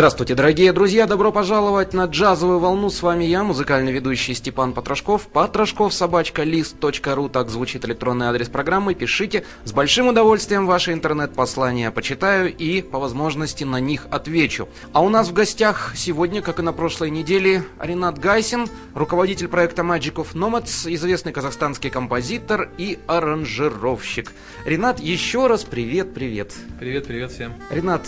Здравствуйте, дорогие друзья! Добро пожаловать на джазовую волну. С вами я, музыкальный ведущий Степан Потрошков. Потрошков собачка лист.ру. Так звучит электронный адрес программы. Пишите. С большим удовольствием ваши интернет-послания почитаю и, по возможности, на них отвечу. А у нас в гостях сегодня, как и на прошлой неделе, Ренат Гайсин, руководитель проекта Magic of Nomads, известный казахстанский композитор и аранжировщик. Ренат, еще раз привет-привет. Привет-привет всем. Ренат,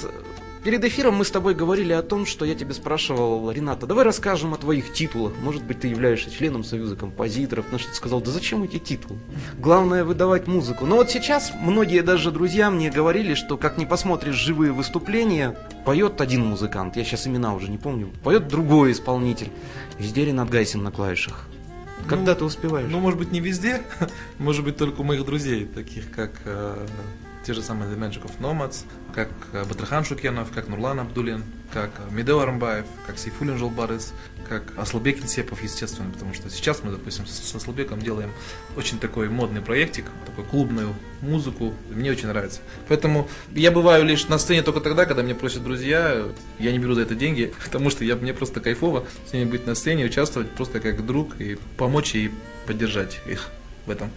Перед эфиром мы с тобой говорили о том, что я тебе спрашивал, Рената, давай расскажем о твоих титулах. Может быть, ты являешься членом Союза композиторов. На что ты сказал, да зачем эти титулы? Главное выдавать музыку. Но вот сейчас многие даже друзья мне говорили, что как не посмотришь живые выступления, поет один музыкант, я сейчас имена уже не помню, поет другой исполнитель. Везде Ренат Гайсин на клавишах. Когда ну, ты успеваешь? Ну, может быть, не везде, может быть, только у моих друзей, таких как э, те же самые The Magic of Nomads, как э, Батрахан Шукенов, как Нурлан Абдулин, как э, Медео Армбаев, как Сейфулин Жолбарыс, как Аслабек Инсепов, естественно, потому что сейчас мы, допустим, с Аслабеком делаем очень такой модный проектик, такую клубную музыку, мне очень нравится. Поэтому я бываю лишь на сцене только тогда, когда меня просят друзья, я не беру за это деньги, потому что я, мне просто кайфово с ними быть на сцене, участвовать просто как друг и помочь и поддержать их в этом.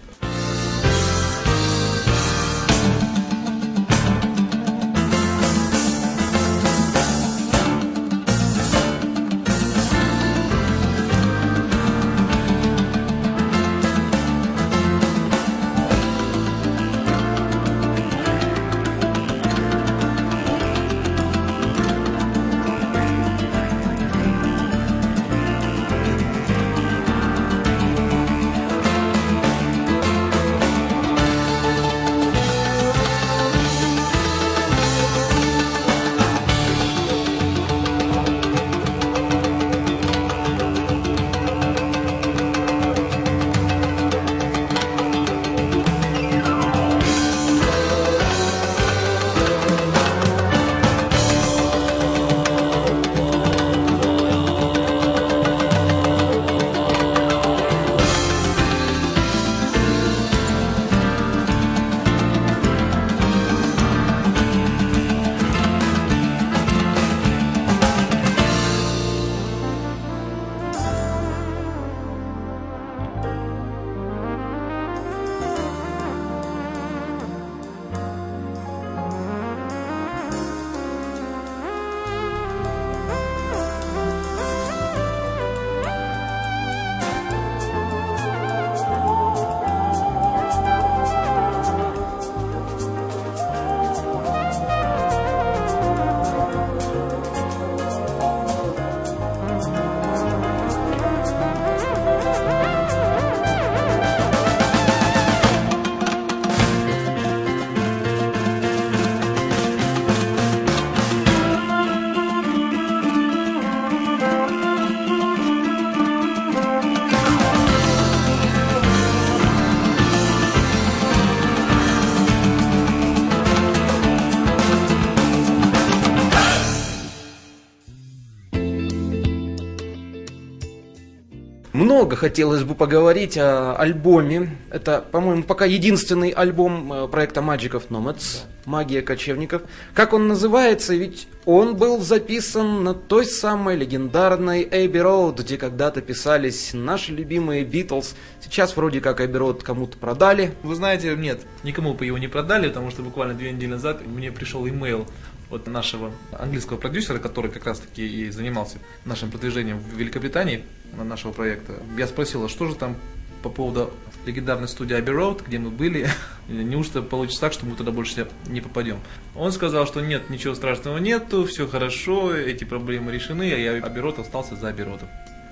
Много хотелось бы поговорить о альбоме. Это, по-моему, пока единственный альбом э, проекта Magic of Nomads, Магия кочевников. Как он называется? Ведь он был записан на той самой легендарной Abbey Road, где когда-то писались наши любимые Битлз. Сейчас вроде как Abbey Road кому-то продали. Вы знаете, нет, никому бы его не продали, потому что буквально две недели назад мне пришел имейл от нашего английского продюсера, который как раз таки и занимался нашим продвижением в Великобритании нашего проекта. Я спросил, а что же там по поводу легендарной студии Abbey Road, где мы были, неужто получится так, что мы туда больше не попадем. Он сказал, что нет, ничего страшного нету, все хорошо, эти проблемы решены, а я Abbey Road остался за Abbey Road.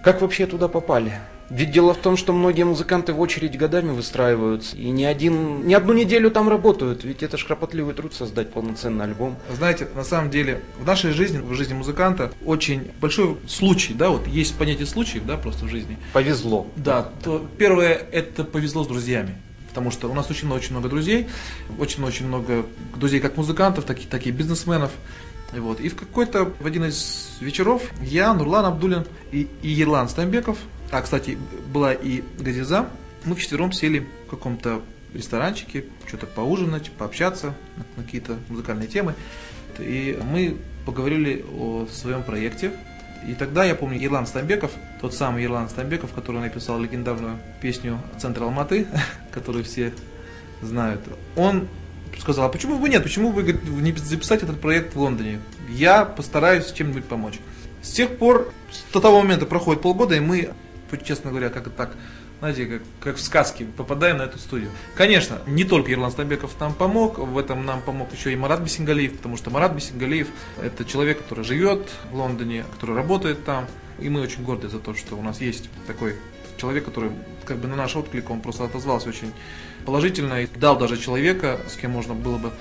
Как вообще туда попали? Ведь дело в том, что многие музыканты в очередь годами выстраиваются, и не, один, не одну неделю там работают, ведь это ж кропотливый труд создать полноценный альбом. Знаете, на самом деле, в нашей жизни, в жизни музыканта, очень большой случай, да, вот есть понятие случаев, да, просто в жизни. Повезло. Да, то первое, это повезло с друзьями. Потому что у нас очень, очень много друзей, очень-очень много друзей как музыкантов, так и, так и бизнесменов. И, вот. и в какой-то, в один из вечеров я, Нурлан Абдулин и, и Ерлан Стамбеков, а, кстати, была и Газиза, мы вчетвером сели в каком-то ресторанчике, что-то поужинать, пообщаться на какие-то музыкальные темы. И мы поговорили о своем проекте. И тогда я помню Ирлан Стамбеков, тот самый Ирлан Стамбеков, который написал легендарную песню «Центр Алматы», которую все знают. Он сказал, а почему бы нет, почему бы не записать этот проект в Лондоне? Я постараюсь чем-нибудь помочь. С тех пор, до того момента проходит полгода, и мы, честно говоря, как так, знаете, как, как в сказке, попадаем на эту студию. Конечно, не только Ирлан Стамбеков нам помог, в этом нам помог еще и Марат Бесингалиев, потому что Марат Бесингалиев – это человек, который живет в Лондоне, который работает там, и мы очень горды за то, что у нас есть такой человек, который как бы на наш отклик, он просто отозвался очень положительно и дал даже человека, с кем можно было бы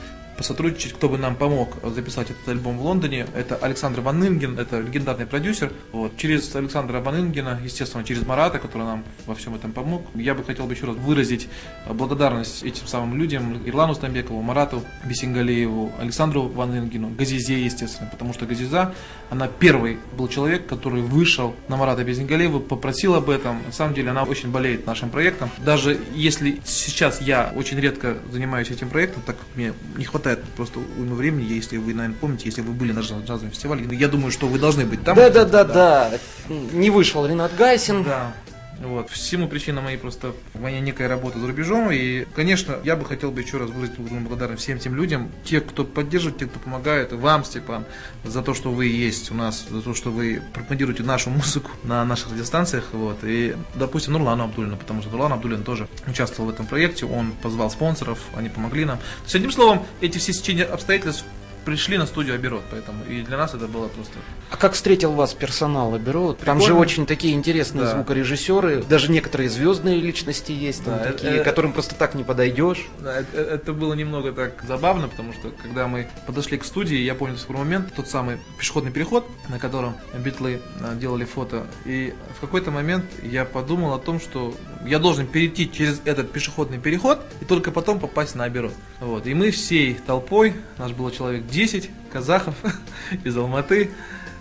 посотрудничать, кто бы нам помог записать этот альбом в Лондоне. Это Александр Ван Инген, это легендарный продюсер. Вот. Через Александра Ван Ингена, естественно, через Марата, который нам во всем этом помог. Я бы хотел бы еще раз выразить благодарность этим самым людям, Ирлану Стамбекову, Марату Бесингалееву, Александру Ван Ингену, Газизе, естественно, потому что Газиза, она первый был человек, который вышел на Марата Бесингалеева, попросил об этом. На самом деле она очень болеет нашим проектом. Даже если сейчас я очень редко занимаюсь этим проектом, так мне не хватает хватает просто уйма времени, если вы, наверное, помните, если вы были на джазовом фестивале. Я думаю, что вы должны быть там. Да, да, да, да. Не вышел Ренат Гайсин. Да. Вот. Всему причина моей просто моя некая работа за рубежом. И, конечно, я бы хотел бы еще раз выразить благодарность всем тем людям, те, кто поддерживает, те, кто помогает, вам, Степан, за то, что вы есть у нас, за то, что вы пропагандируете нашу музыку на наших радиостанциях. Вот. И, допустим, Нурлану Абдулину, потому что Нурлан Абдулин тоже участвовал в этом проекте, он позвал спонсоров, они помогли нам. Есть, одним словом, эти все сечения обстоятельств пришли на студию Аберот, поэтому и для нас это было просто. А как встретил вас персонал Аберот? Там же очень такие интересные да. звукорежиссеры, даже некоторые звездные личности есть, да, там, такие, это, которым просто так не подойдешь. Да, это, это было немного так забавно, потому что когда мы подошли к студии, я помню в момент тот самый пешеходный переход, на котором битлы а, делали фото, и в какой-то момент я подумал о том, что я должен перейти через этот пешеходный переход и только потом попасть на Аберот. Вот. И мы всей толпой, нас было человек 10 казахов из Алматы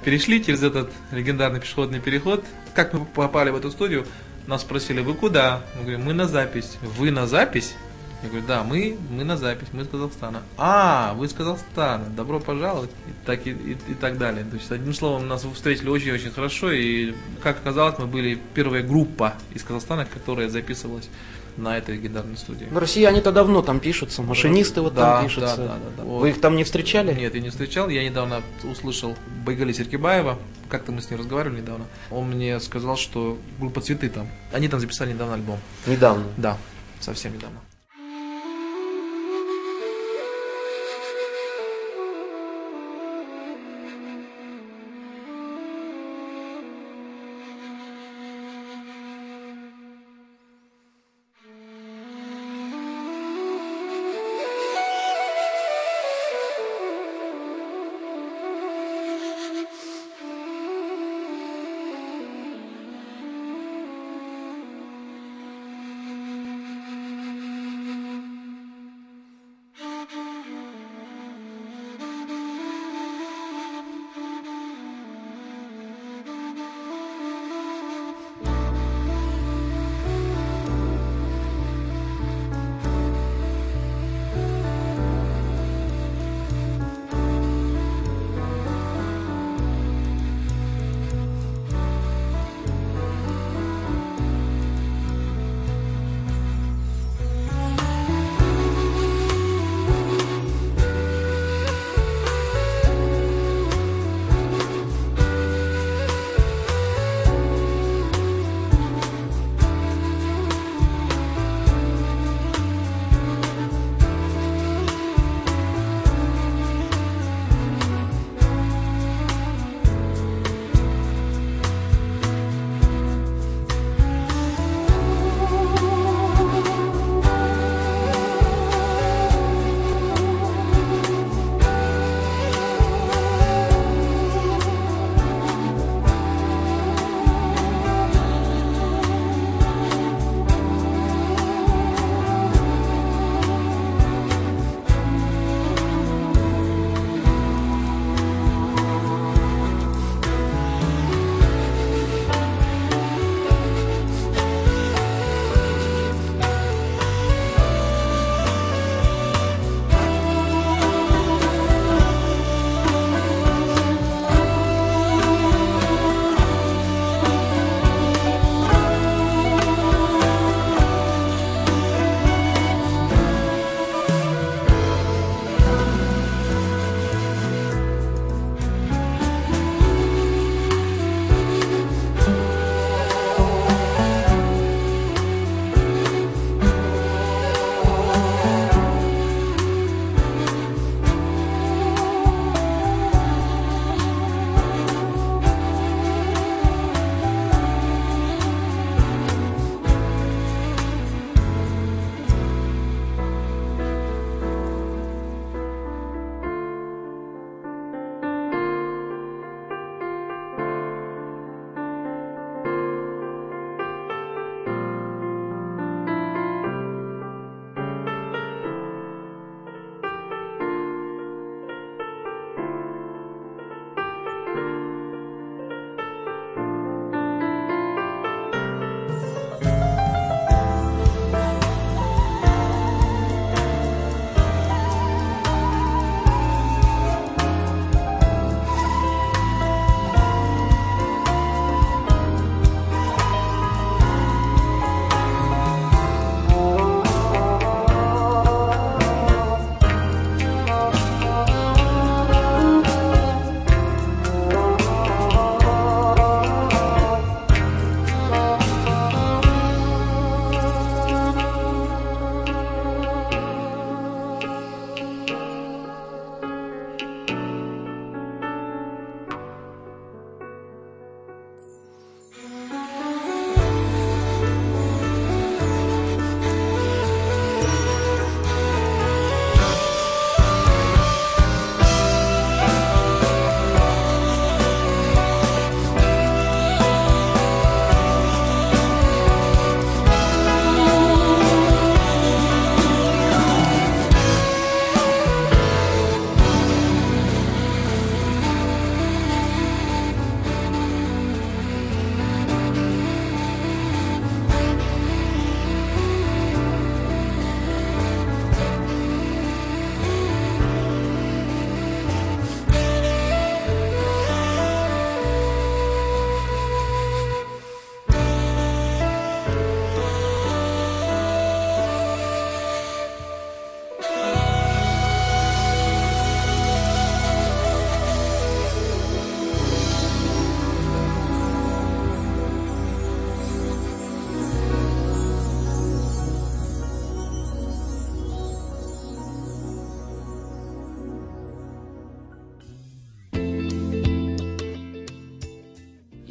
перешли через этот легендарный пешеходный переход. Как мы попали в эту студию? Нас спросили, вы куда? Мы говорим, мы на запись. Вы на запись? Я говорю, да, мы, мы на запись, мы из Казахстана. А, вы из Казахстана, добро пожаловать, и так, и, и, и так далее. То есть, одним словом, нас встретили очень-очень хорошо, и, как оказалось, мы были первая группа из Казахстана, которая записывалась на этой легендарной студии. Но россияне-то давно там пишутся, машинисты вот да, там пишутся. Да, да, да, да. Вы их там не встречали? Нет, я не встречал. Я недавно услышал Байгали Серкибаева, как-то мы с ним разговаривали недавно. Он мне сказал, что группа «Цветы» там. Они там записали недавно альбом. Недавно? Да, совсем недавно.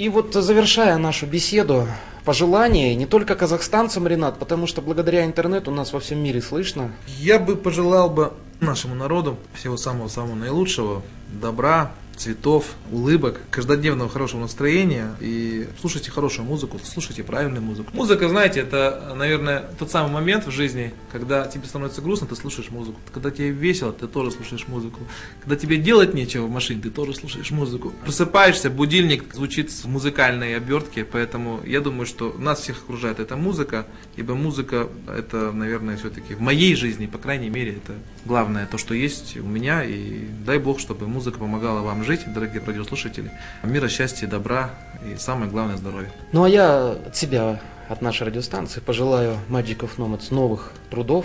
И вот завершая нашу беседу, пожелания не только казахстанцам, Ренат, потому что благодаря интернету нас во всем мире слышно. Я бы пожелал бы нашему народу всего самого-самого наилучшего, добра, цветов, улыбок, каждодневного хорошего настроения и слушайте хорошую музыку, слушайте правильную музыку. Музыка, знаете, это, наверное, тот самый момент в жизни, когда тебе становится грустно, ты слушаешь музыку. Когда тебе весело, ты тоже слушаешь музыку. Когда тебе делать нечего в машине, ты тоже слушаешь музыку. Просыпаешься, будильник звучит в музыкальной обертке, поэтому я думаю, что нас всех окружает эта музыка, ибо музыка это, наверное, все-таки в моей жизни, по крайней мере, это главное, то, что есть у меня, и дай Бог, чтобы музыка помогала вам жить жить, дорогие радиослушатели. Мира, счастья, добра и самое главное здоровье. Ну а я от себя, от нашей радиостанции пожелаю Magic of Nomads новых трудов,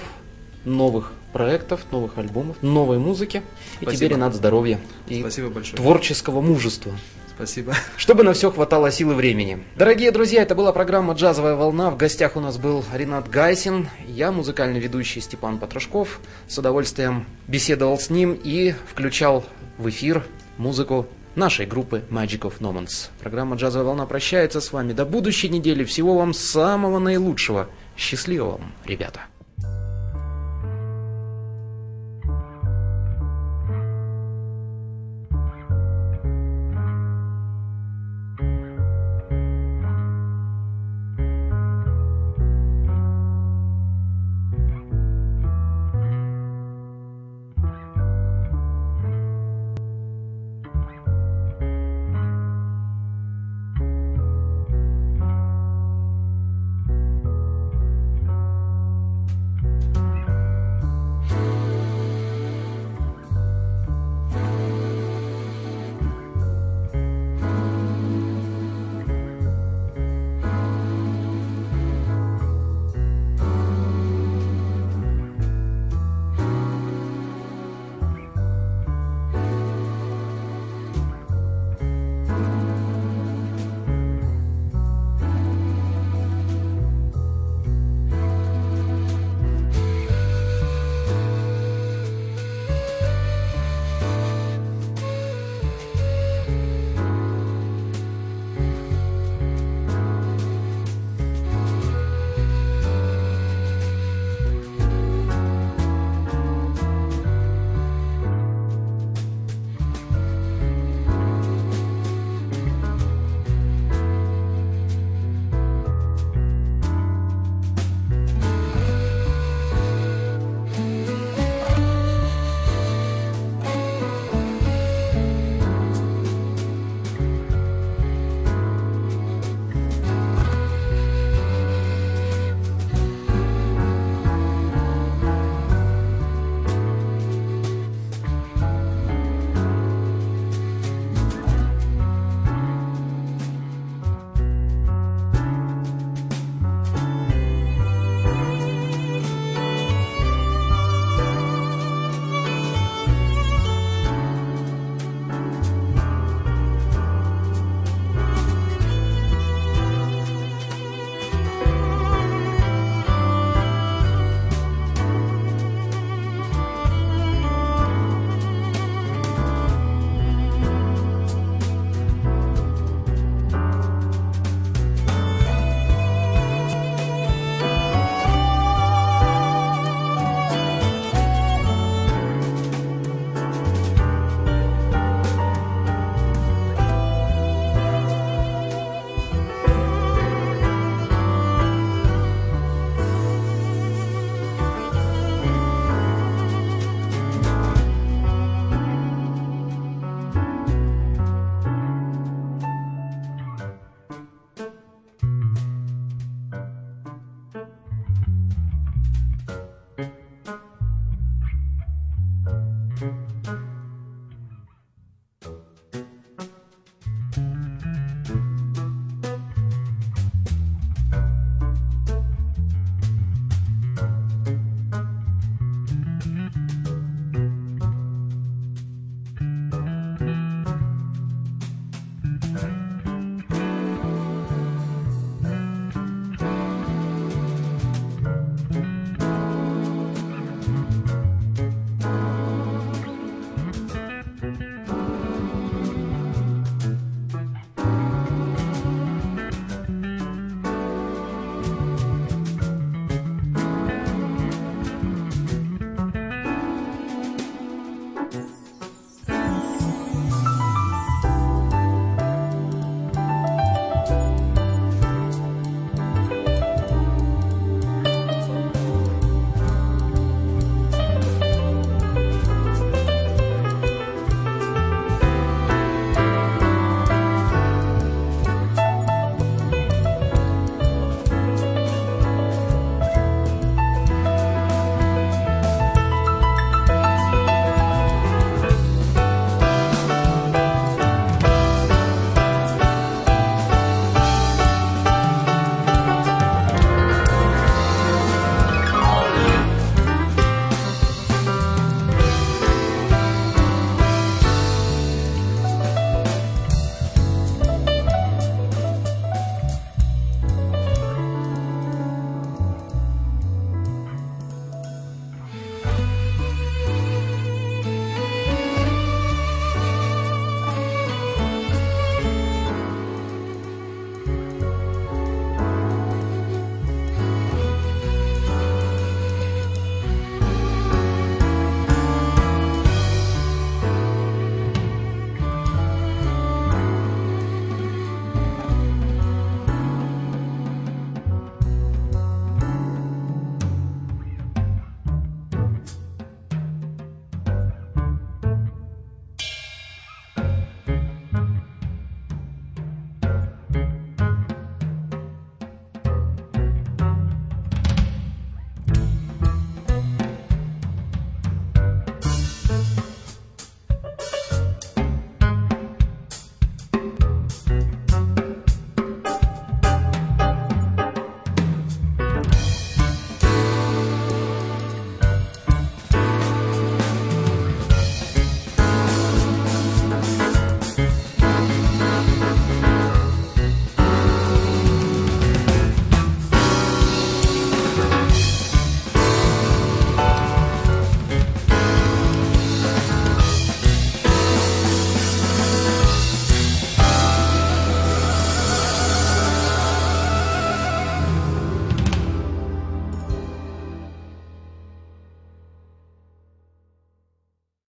новых проектов, новых альбомов, новой музыки. Спасибо. И тебе, Ренат, здоровья. И Спасибо большое. Творческого мужества. Спасибо. Чтобы на все хватало силы времени. Дорогие друзья, это была программа «Джазовая волна». В гостях у нас был Ренат Гайсин. Я, музыкальный ведущий Степан Потрошков. С удовольствием беседовал с ним и включал в эфир музыку нашей группы Magic of Nomans. Программа «Джазовая волна» прощается с вами до будущей недели. Всего вам самого наилучшего. Счастливо вам, ребята!